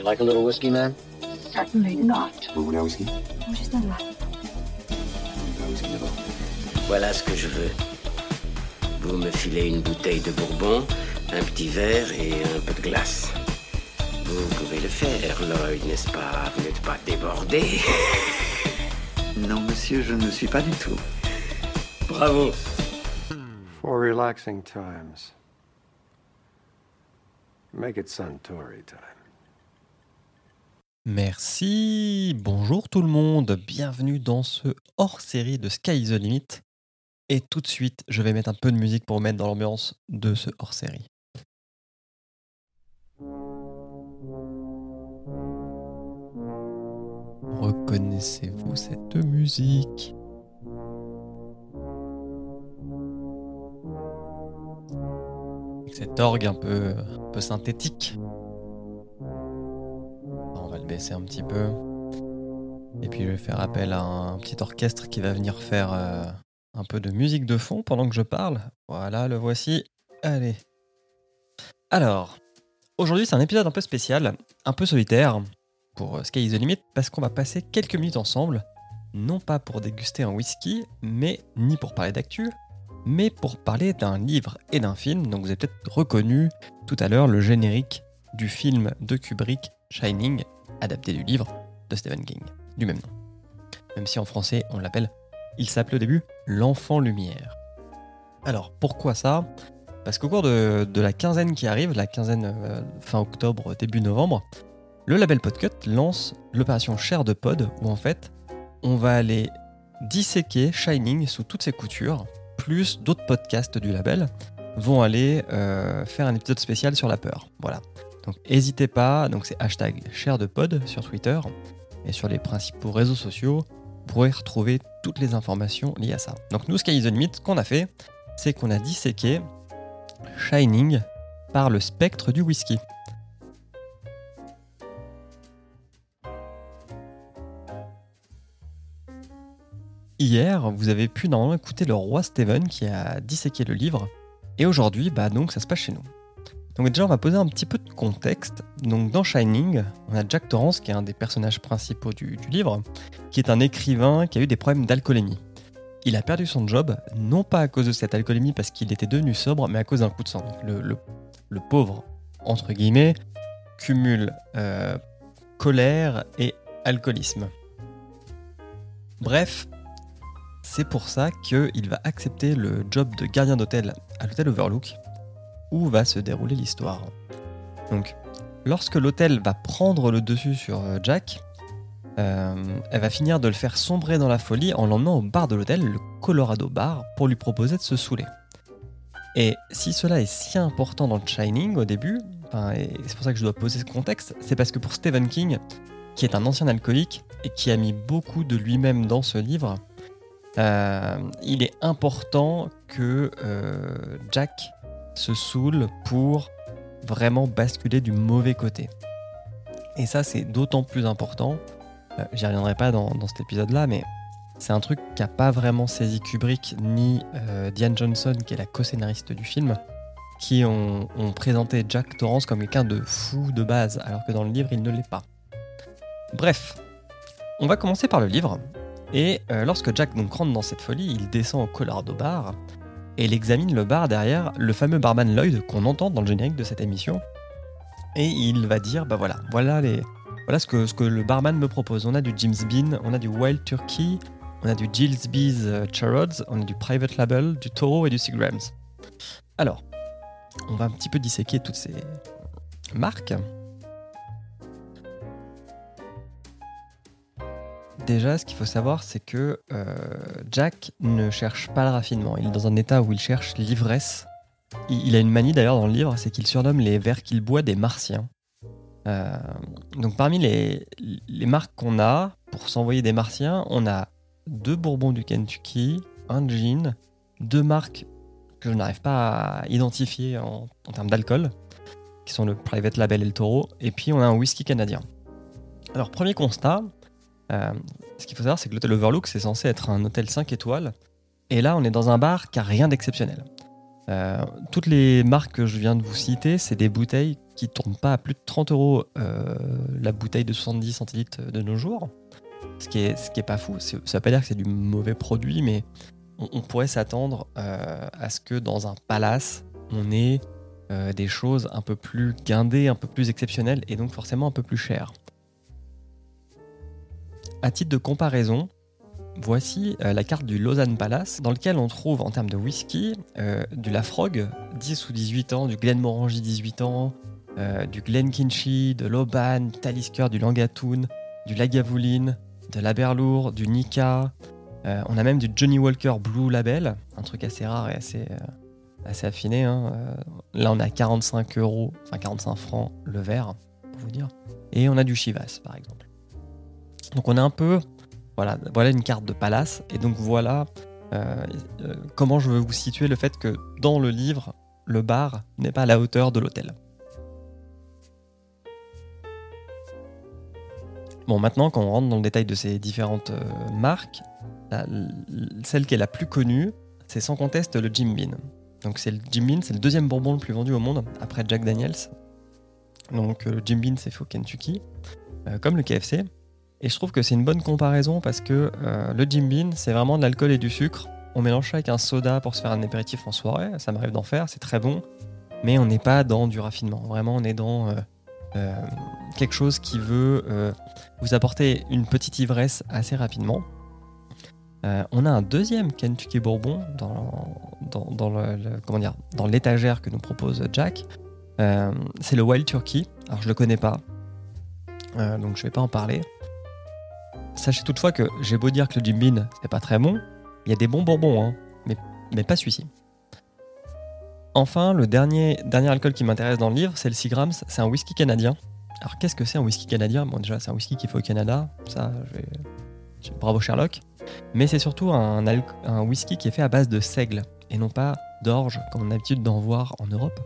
You like a little whiskey, man? Certainly not. Vous voulez un whisky Juste un là. Un whisky d'abord. Voilà ce que je veux. Vous me filez une bouteille de bourbon, un petit verre et un peu de glace. Vous pouvez le faire, Lloyd, n'est-ce pas? Vous n'êtes pas débordé Non, monsieur, je ne le suis pas du tout. Bravo For relaxing times. Make it Suntory time. Merci, bonjour tout le monde, bienvenue dans ce hors-série de Sky the Limit. Et tout de suite, je vais mettre un peu de musique pour mettre dans l'ambiance de ce hors-série. Reconnaissez-vous cette musique? Cet orgue un peu, un peu synthétique. Baisser un petit peu. Et puis je vais faire appel à un petit orchestre qui va venir faire euh, un peu de musique de fond pendant que je parle. Voilà, le voici. Allez. Alors, aujourd'hui c'est un épisode un peu spécial, un peu solitaire pour euh, Sky is the Limit parce qu'on va passer quelques minutes ensemble, non pas pour déguster un whisky, mais ni pour parler d'actu, mais pour parler d'un livre et d'un film. Donc vous avez peut-être reconnu tout à l'heure le générique du film de Kubrick, Shining, adapté du livre de Stephen King, du même nom. Même si en français on l'appelle, il s'appelle au début L'Enfant Lumière. Alors pourquoi ça? Parce qu'au cours de, la quinzaine qui arrive, la quinzaine euh, fin octobre, début novembre, le label Podcut lance l'opération Chair de Pod, où en fait on va aller disséquer Shining sous toutes ses coutures, plus d'autres podcasts du label vont aller euh, faire un épisode spécial sur la peur. Voilà. Donc n'hésitez pas, donc c'est hashtag Chair de Pod sur Twitter et sur les principaux réseaux sociaux, vous pourrez retrouver toutes les informations liées à ça. Donc nous, Sky is the Limit, ce qu'on a fait, c'est qu'on a disséqué Shining par le spectre du whisky. Hier, vous avez pu normalement écouter le roi Steven qui a disséqué le livre. Et aujourd'hui, bah donc ça se passe chez nous. Donc déjà, on va poser un petit peu de contexte. Donc dans Shining, on a Jack Torrance qui est un des personnages principaux du, livre, qui est un écrivain qui a eu des problèmes d'alcoolémie. Il a perdu son job, non pas à cause de cette alcoolémie parce qu'il était devenu sobre, mais à cause d'un coup de sang. Le pauvre, entre guillemets, cumule euh, colère et alcoolisme. Bref, c'est pour ça qu'il va accepter le job de gardien d'hôtel à l'hôtel Overlook, où va se dérouler l'histoire. Donc, lorsque l'hôtel va prendre le dessus sur euh, Jack, euh, elle va finir de le faire sombrer dans la folie en l'emmenant au bar de l'hôtel, le Colorado Bar, pour lui proposer de se saouler. Et si cela est si important dans Shining au début, enfin, et c'est pour ça que je dois poser ce contexte, c'est parce que pour Stephen King, qui est un ancien alcoolique et qui a mis beaucoup de lui-même dans ce livre, euh, il est important que Jack se saoule pour vraiment basculer du mauvais côté. Et ça, c'est d'autant plus important. euh, J'y reviendrai pas dans, cet épisode-là, mais c'est un truc qu'a pas vraiment saisi Kubrick ni euh, Diane Johnson, qui est la co-scénariste du film, qui ont, présenté Jack Torrance comme quelqu'un de fou de base, alors que dans le livre, il ne l'est pas. Bref, on va commencer par le livre. Et euh, lorsque Jack rentre dans cette folie, il descend au Colorado Bar et il examine le bar derrière le fameux barman Lloyd qu'on entend dans le générique de cette émission. Et il va dire bah voilà, voilà les voilà ce que, ce que le barman me propose. On a du James Bean, on a du Wild Turkey, on a du Gillespie's euh, Charrods, on a du Private Label, du Toro et du Seagrams. Alors, on va un petit peu disséquer toutes ces marques. Déjà, ce qu'il faut savoir, c'est que euh, Jack ne cherche pas le raffinement. Il est dans un état où il cherche l'ivresse. Il, a une manie d'ailleurs dans le livre, c'est qu'il surnomme les verres qu'il boit des martiens. Euh, donc parmi les, marques qu'on a pour s'envoyer des martiens, on a deux bourbons du Kentucky, un gin, deux marques que je n'arrive pas à identifier en, en termes d'alcool, qui sont le Private Label et le Toro, et puis on a un whisky canadien. Alors premier constat, euh, ce qu'il faut savoir, c'est que l'hôtel Overlook, c'est censé être un hôtel 5 étoiles. Et là, on est dans un bar qui a rien d'exceptionnel. Euh, toutes les marques que je viens de vous citer, c'est des bouteilles qui tournent pas à plus de 30 euros euh, la bouteille de 70 centilitres de nos jours. Ce qui est, pas fou. Ça veut pas dire que c'est du mauvais produit, mais on, pourrait s'attendre à ce que dans un palace, on ait des choses un peu plus guindées, un peu plus exceptionnelles et donc forcément un peu plus chères. À titre de comparaison, voici euh, la carte du Lausanne Palace, dans lequel on trouve en termes de whisky euh, du Lafrogue 10 ou 18 ans, du Glenmorangie 18 ans, euh, du Glenkinchie, de l'Auban, du Talisker, du Langatoon, du Lagavulin, de l'Aberlour, du Nika. Euh, on a même du Johnny Walker Blue Label, un truc assez rare et assez, euh, assez affiné. hein. Là, on a 45 euros, enfin 45 francs le verre, pour vous dire. Et on a du Chivas, par exemple. Donc on a un peu, voilà, voilà une carte de palace. Et donc voilà euh, euh, comment je veux vous situer le fait que dans le livre, le bar n'est pas à la hauteur de l'hôtel. Bon, maintenant, quand on rentre dans le détail de ces différentes euh, marques, celle qui est la plus connue, c'est sans conteste le Jim Beam. Donc, c'est le Jim Beam, c'est le deuxième bourbon le plus vendu au monde, après Jack Daniels. Donc, le Jim Beam, c'est fait au Kentucky, comme le KFC. Et je trouve que c'est une bonne comparaison parce que euh, le Jim Beam, c'est vraiment de l'alcool et du sucre. On mélange ça avec un soda pour se faire un apéritif en soirée. Ça m'arrive d'en faire, c'est très bon. Mais on n'est pas dans du raffinement. Vraiment, on est dans euh, euh, quelque chose qui veut vous apporter une petite ivresse assez rapidement. On a un deuxième Kentucky Bourbon dans, dans, le- comment dire, dans l'étagère que nous propose Jack. C'est le Wild Turkey. Alors je le connais pas, donc je vais pas en parler. Sachez toutefois que j'ai beau dire que le Jim Beam c'est pas très bon, il y a des bons bourbons, hein, mais, pas celui-ci. Enfin, le dernier, dernier alcool qui m'intéresse dans le livre, c'est le 6 grammes, c'est un whisky canadien. Alors qu'est-ce que c'est un whisky canadien? Bon déjà c'est un whisky qui fait au Canada, ça je Bravo Sherlock. Mais c'est surtout un, un whisky qui est fait à base de seigle et non pas d'orge comme on a l'habitude d'en voir en Europe.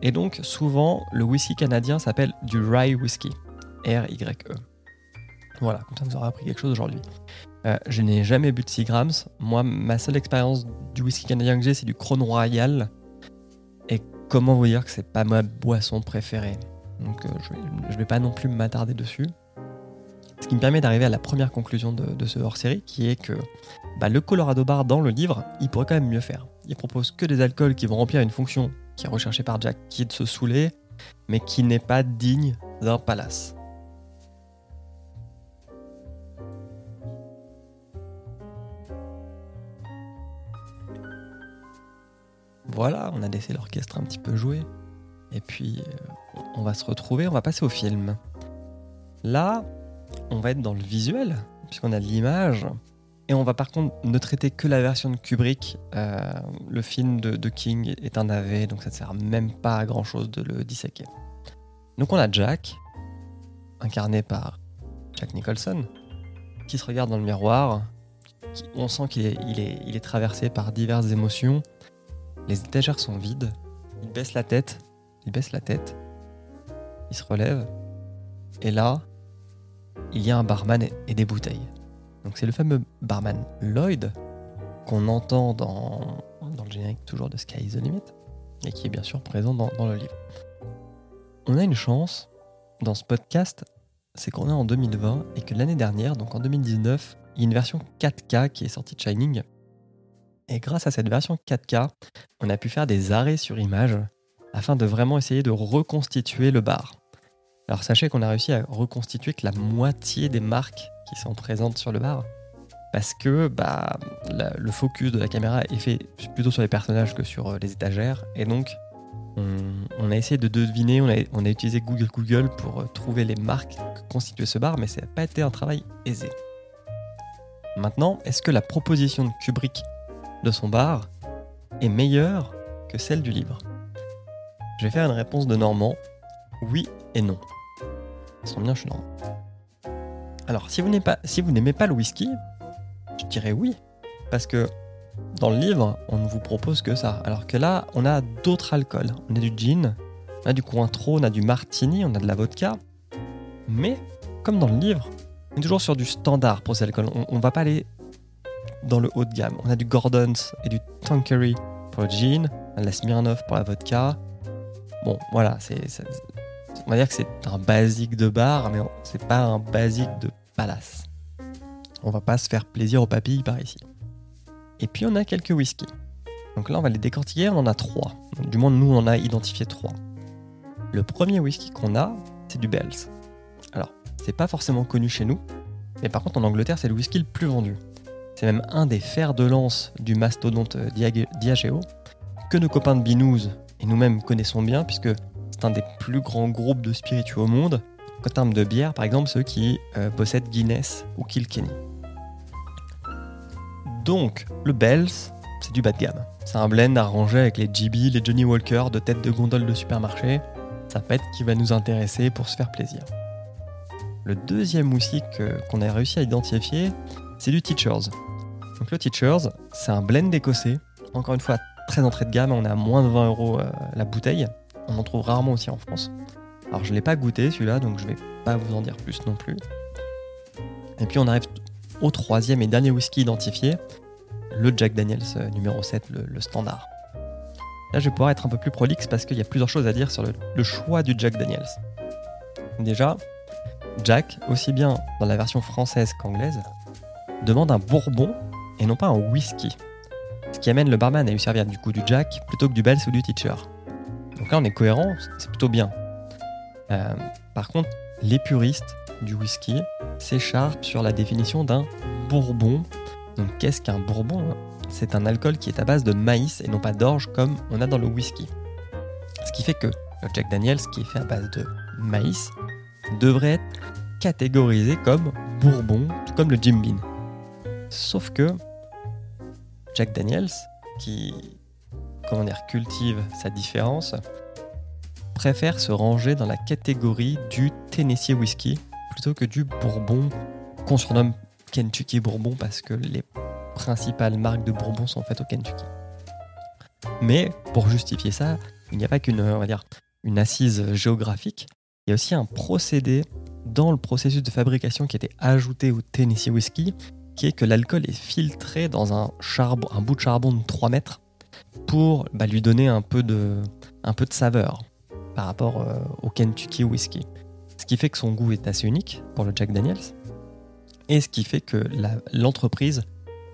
Et donc souvent le whisky canadien s'appelle du rye whisky, R-Y-E. Voilà, comme ça vous aurez appris quelque chose aujourd'hui. Euh, je n'ai jamais bu de 6 grammes. Moi, ma seule expérience du whisky canadien que j'ai, c'est du Crown Royal. Et comment vous dire que c'est pas ma boisson préférée? Donc euh, je, je vais pas non plus m'attarder dessus. Ce qui me permet d'arriver à la première conclusion de, de ce hors-série, qui est que bah, le Colorado Bar dans le livre, il pourrait quand même mieux faire. Il propose que des alcools qui vont remplir une fonction qui est recherchée par Jack, qui est de se saouler, mais qui n'est pas digne d'un palace. Voilà, on a laissé l'orchestre un petit peu jouer. Et puis, euh, on va se retrouver, on va passer au film. Là, on va être dans le visuel, puisqu'on a l'image. Et on va par contre ne traiter que la version de Kubrick. Euh, le film de, King est un navet, donc ça ne sert même pas à grand chose de le disséquer. Donc on a Jack, incarné par Jack Nicholson, qui se regarde dans le miroir. on sent qu'il est, il est, il est traversé par diverses émotions. Les étagères sont vides. Il baisse la tête. Il baisse la tête. Il se relève. Et là, il y a un barman et- des bouteilles. Donc c'est le fameux barman Lloyd qu'on entend dans, dans le générique toujours de Sky is the Limit et qui est bien sûr présent dans, dans le livre. On a une chance dans ce podcast, c'est qu'on est en 2020 et que l'année dernière, donc en 2019, il y a une version 4K qui est sortie de Shining. Et grâce à cette version 4K, on a pu faire des arrêts sur image afin de vraiment essayer de reconstituer le bar. Alors sachez qu'on a réussi à reconstituer que la moitié des marques qui sont présentes sur le bar parce que bah, le focus de la caméra est fait plutôt sur les personnages que sur euh, les étagères et donc on, on a essayé de deviner, on a, on a utilisé Google Google pour euh, trouver les marques que constituait ce bar mais ça n'a pas été un travail aisé. Maintenant, est-ce que la proposition de Kubrick de son bar est meilleure que celle du livre Je vais faire une réponse de Normand. Oui et non. Ça sent bien, je suis Normand. Alors, si vous n'aimez pas, le whisky, je dirais oui. Parce que dans le livre, on ne vous propose que ça. Alors que là, on a d'autres alcools. On a du gin, on a du Cointreau, on a du martini, on a de la vodka. Mais, comme dans le livre, on est toujours sur du standard pour ces alcools. On, on va pas aller dans le haut de gamme. On a du Gordon's et du Tanqueray pour le gin. la Smirnoff pour la vodka. Bon, voilà, on va dire que c'est un basique de bar, mais c'est pas un basique de palace. On va pas se faire plaisir aux papilles par ici. Et puis on a quelques whiskies. Donc là, on va les décortiquer, on en a trois. Du moins, nous, on en a identifié trois. Le premier whisky qu'on a, c'est du Bells. Alors, c'est pas forcément connu chez nous, mais par contre, en Angleterre, c'est le whisky le plus vendu. C'est même un des fers de lance du mastodonte euh, Diage- Diageo, que nos copains de Binous et nous-mêmes connaissons bien, puisque c'est un des plus grands groupes de spiritueux au monde. En termes de bière, par exemple, ceux qui euh, possèdent Guinness ou Kilkenny. Donc, le Bells, c'est du bas de gamme. C'est un blend arrangé avec les GB, les Johnny Walker de tête de gondole de supermarché. Ça être qui va nous intéresser pour se faire plaisir. Le deuxième whisky que- qu'on a réussi à identifier, c'est du Teachers. Donc le Teachers, c'est un blend écossais. Encore une fois, très entrée de gamme, on est à moins de 20 euros euh, la bouteille. On en trouve rarement aussi en France. Alors je ne l'ai pas goûté celui-là, donc je vais pas vous en dire plus non plus. Et puis on arrive au troisième et dernier whisky identifié, le Jack Daniels euh, numéro 7, le, standard. Là, je vais pouvoir être un peu plus prolixe parce qu'il y a plusieurs choses à dire sur le choix du Jack Daniels. Déjà, Jack, aussi bien dans la version française qu'anglaise, demande un bourbon et non pas un whisky. Ce qui amène le barman à lui servir du coup du Jack plutôt que du Bells ou du Teacher. Donc là, on est cohérent, c'est plutôt bien. Euh, par contre, les puristes du whisky s'écharpent sur la définition d'un bourbon. Donc qu'est-ce qu'un bourbon? C'est un alcool qui est à base de maïs et non pas d'orge comme on a dans le whisky. Ce qui fait que le Jack Daniels, qui est fait à base de maïs, devrait être catégorisé comme bourbon, tout comme le Jim Beam. Sauf que Jack Daniels, qui comment dire, cultive sa différence, préfère se ranger dans la catégorie du Tennessee Whiskey plutôt que du bourbon qu'on surnomme Kentucky Bourbon parce que les principales marques de bourbon sont faites au Kentucky. Mais pour justifier ça, il n'y a pas qu'une assise géographique, il y a aussi un procédé dans le processus de fabrication qui a été ajouté au Tennessee Whiskey, qui est que l'alcool est filtré dans un, un bout de charbon de 3 mètres pour bah, lui donner un peu, de, un peu de saveur par rapport euh, au Kentucky Whiskey. Ce qui fait que son goût est assez unique pour le Jack Daniels, et ce qui fait que l'entreprise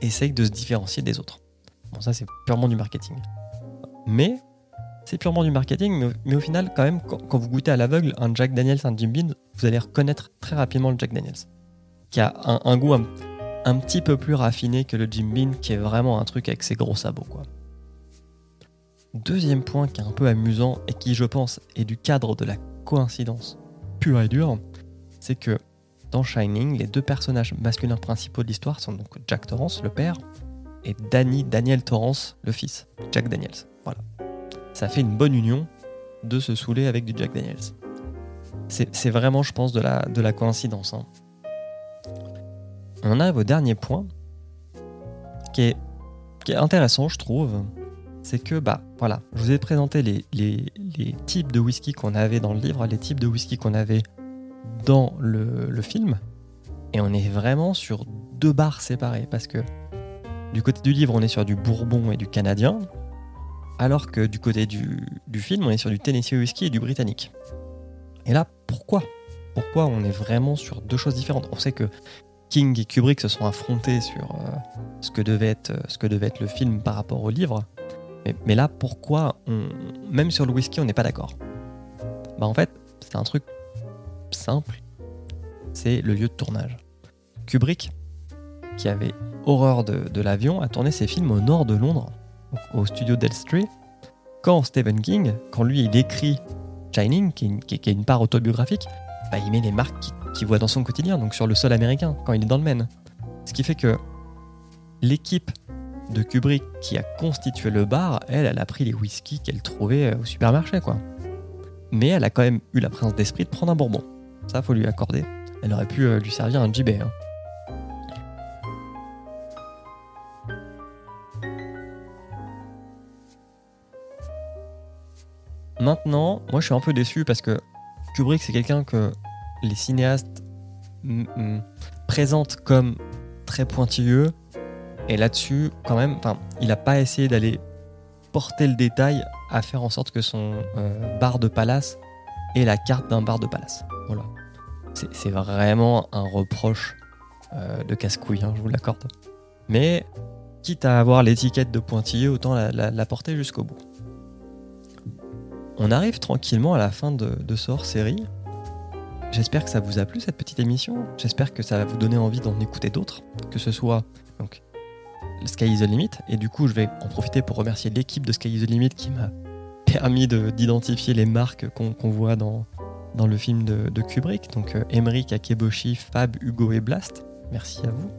essaye de se différencier des autres. Bon, ça c'est purement du marketing. Mais c'est purement du marketing, mais au, final, quand même, quand, vous goûtez à l'aveugle un Jack Daniels, un Jim Beam, vous allez reconnaître très rapidement le Jack Daniels, qui a un, un goût un, un petit peu plus raffiné que le Jim Beam, qui est vraiment un truc avec ses gros sabots, quoi. Deuxième point qui est un peu amusant et qui, je pense, est du cadre de la coïncidence pure et dure, c'est que dans Shining, les deux personnages masculins principaux de l'histoire sont donc Jack Torrance, le père, et Danny Daniel Torrance, le fils, Jack Daniels. Voilà. Ça fait une bonne union de se saouler avec du Jack Daniels. C'est vraiment, je pense, de la, de la coïncidence. hein. On en arrive au dernier qui est, intéressant, je trouve. C'est que, bah, voilà, je vous ai présenté les, types de whisky qu'on avait dans le livre, les types de whisky qu'on avait dans le, film. Et on est vraiment sur deux barres séparées, parce que du côté du livre, on est sur du bourbon et du canadien, alors que du côté du, du film, on est sur du Tennessee whisky et du britannique. Et là, pourquoi? Pourquoi on est vraiment sur deux choses différentes? On sait que King et Kubrick se sont affrontés sur euh, ce, que devait être, ce que devait être le film par rapport au livre. Mais, là, pourquoi on, Même sur le whisky, on n'est pas d'accord? Bah en fait, c'est un truc simple. C'est le lieu de tournage. Kubrick, qui avait horreur de, l'avion, a tourné ses films au nord de Londres, au, studio d'Elstree. Quand Stephen King, quand lui il écrit Shining, qui est une, qui qui part autobiographique, bah, il met les marques qu'il qu'il voit dans son quotidien, donc sur le sol américain, quand il est dans le Maine. Ce qui fait que l'équipe de Kubrick qui a constitué le bar, elle, elle a pris les whiskies qu'elle trouvait au supermarché, quoi. Mais elle a quand même eu la présence d'esprit de prendre un bourbon. Ça, faut lui accorder. Elle aurait pu euh, lui servir un JB. hein. Maintenant, moi je suis un peu déçu parce que Kubrick c'est quelqu'un que les cinéastes présentent comme très pointilleux et là-dessus quand même, il n'a pas essayé d'aller porter le détail à faire en sorte que son euh, bar de palace ait la carte d'un bar de palace. Voilà. C'est vraiment un reproche euh, de casse-couille, hein, je vous l'accorde. Mais quitte à avoir l'étiquette de pointillé, autant la porter jusqu'au bout. On arrive tranquillement à la fin de, de ce hors-série. J'espère que ça vous a plu cette petite émission. J'espère que ça va vous donner envie d'en écouter d'autres, que ce soit donc Sky is the Limit. Et du coup, je vais en profiter pour remercier l'équipe de Sky is the Limit qui m'a permis de- d'identifier les marques qu'on voit dans, le film de, de Kubrick. Donc euh, Emmerich, Akeboshi, Fab, Hugo et Blast. Merci à vous.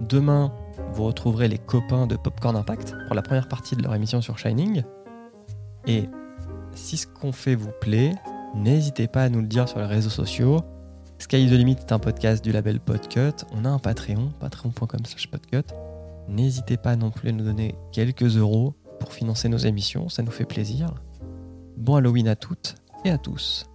Demain, vous retrouverez les copains de Popcorn Impact pour la première partie de leur émission sur Shining. Et si ce qu'on fait vous plaît, n'hésitez pas à nous le dire sur les réseaux sociaux. Sky the Limit est un podcast du label Podcut. On a un Patreon, patreon.com slash podcut. N'hésitez pas non plus à nous donner quelques euros pour financer nos émissions, ça nous fait plaisir. Bon Halloween à toutes et à tous.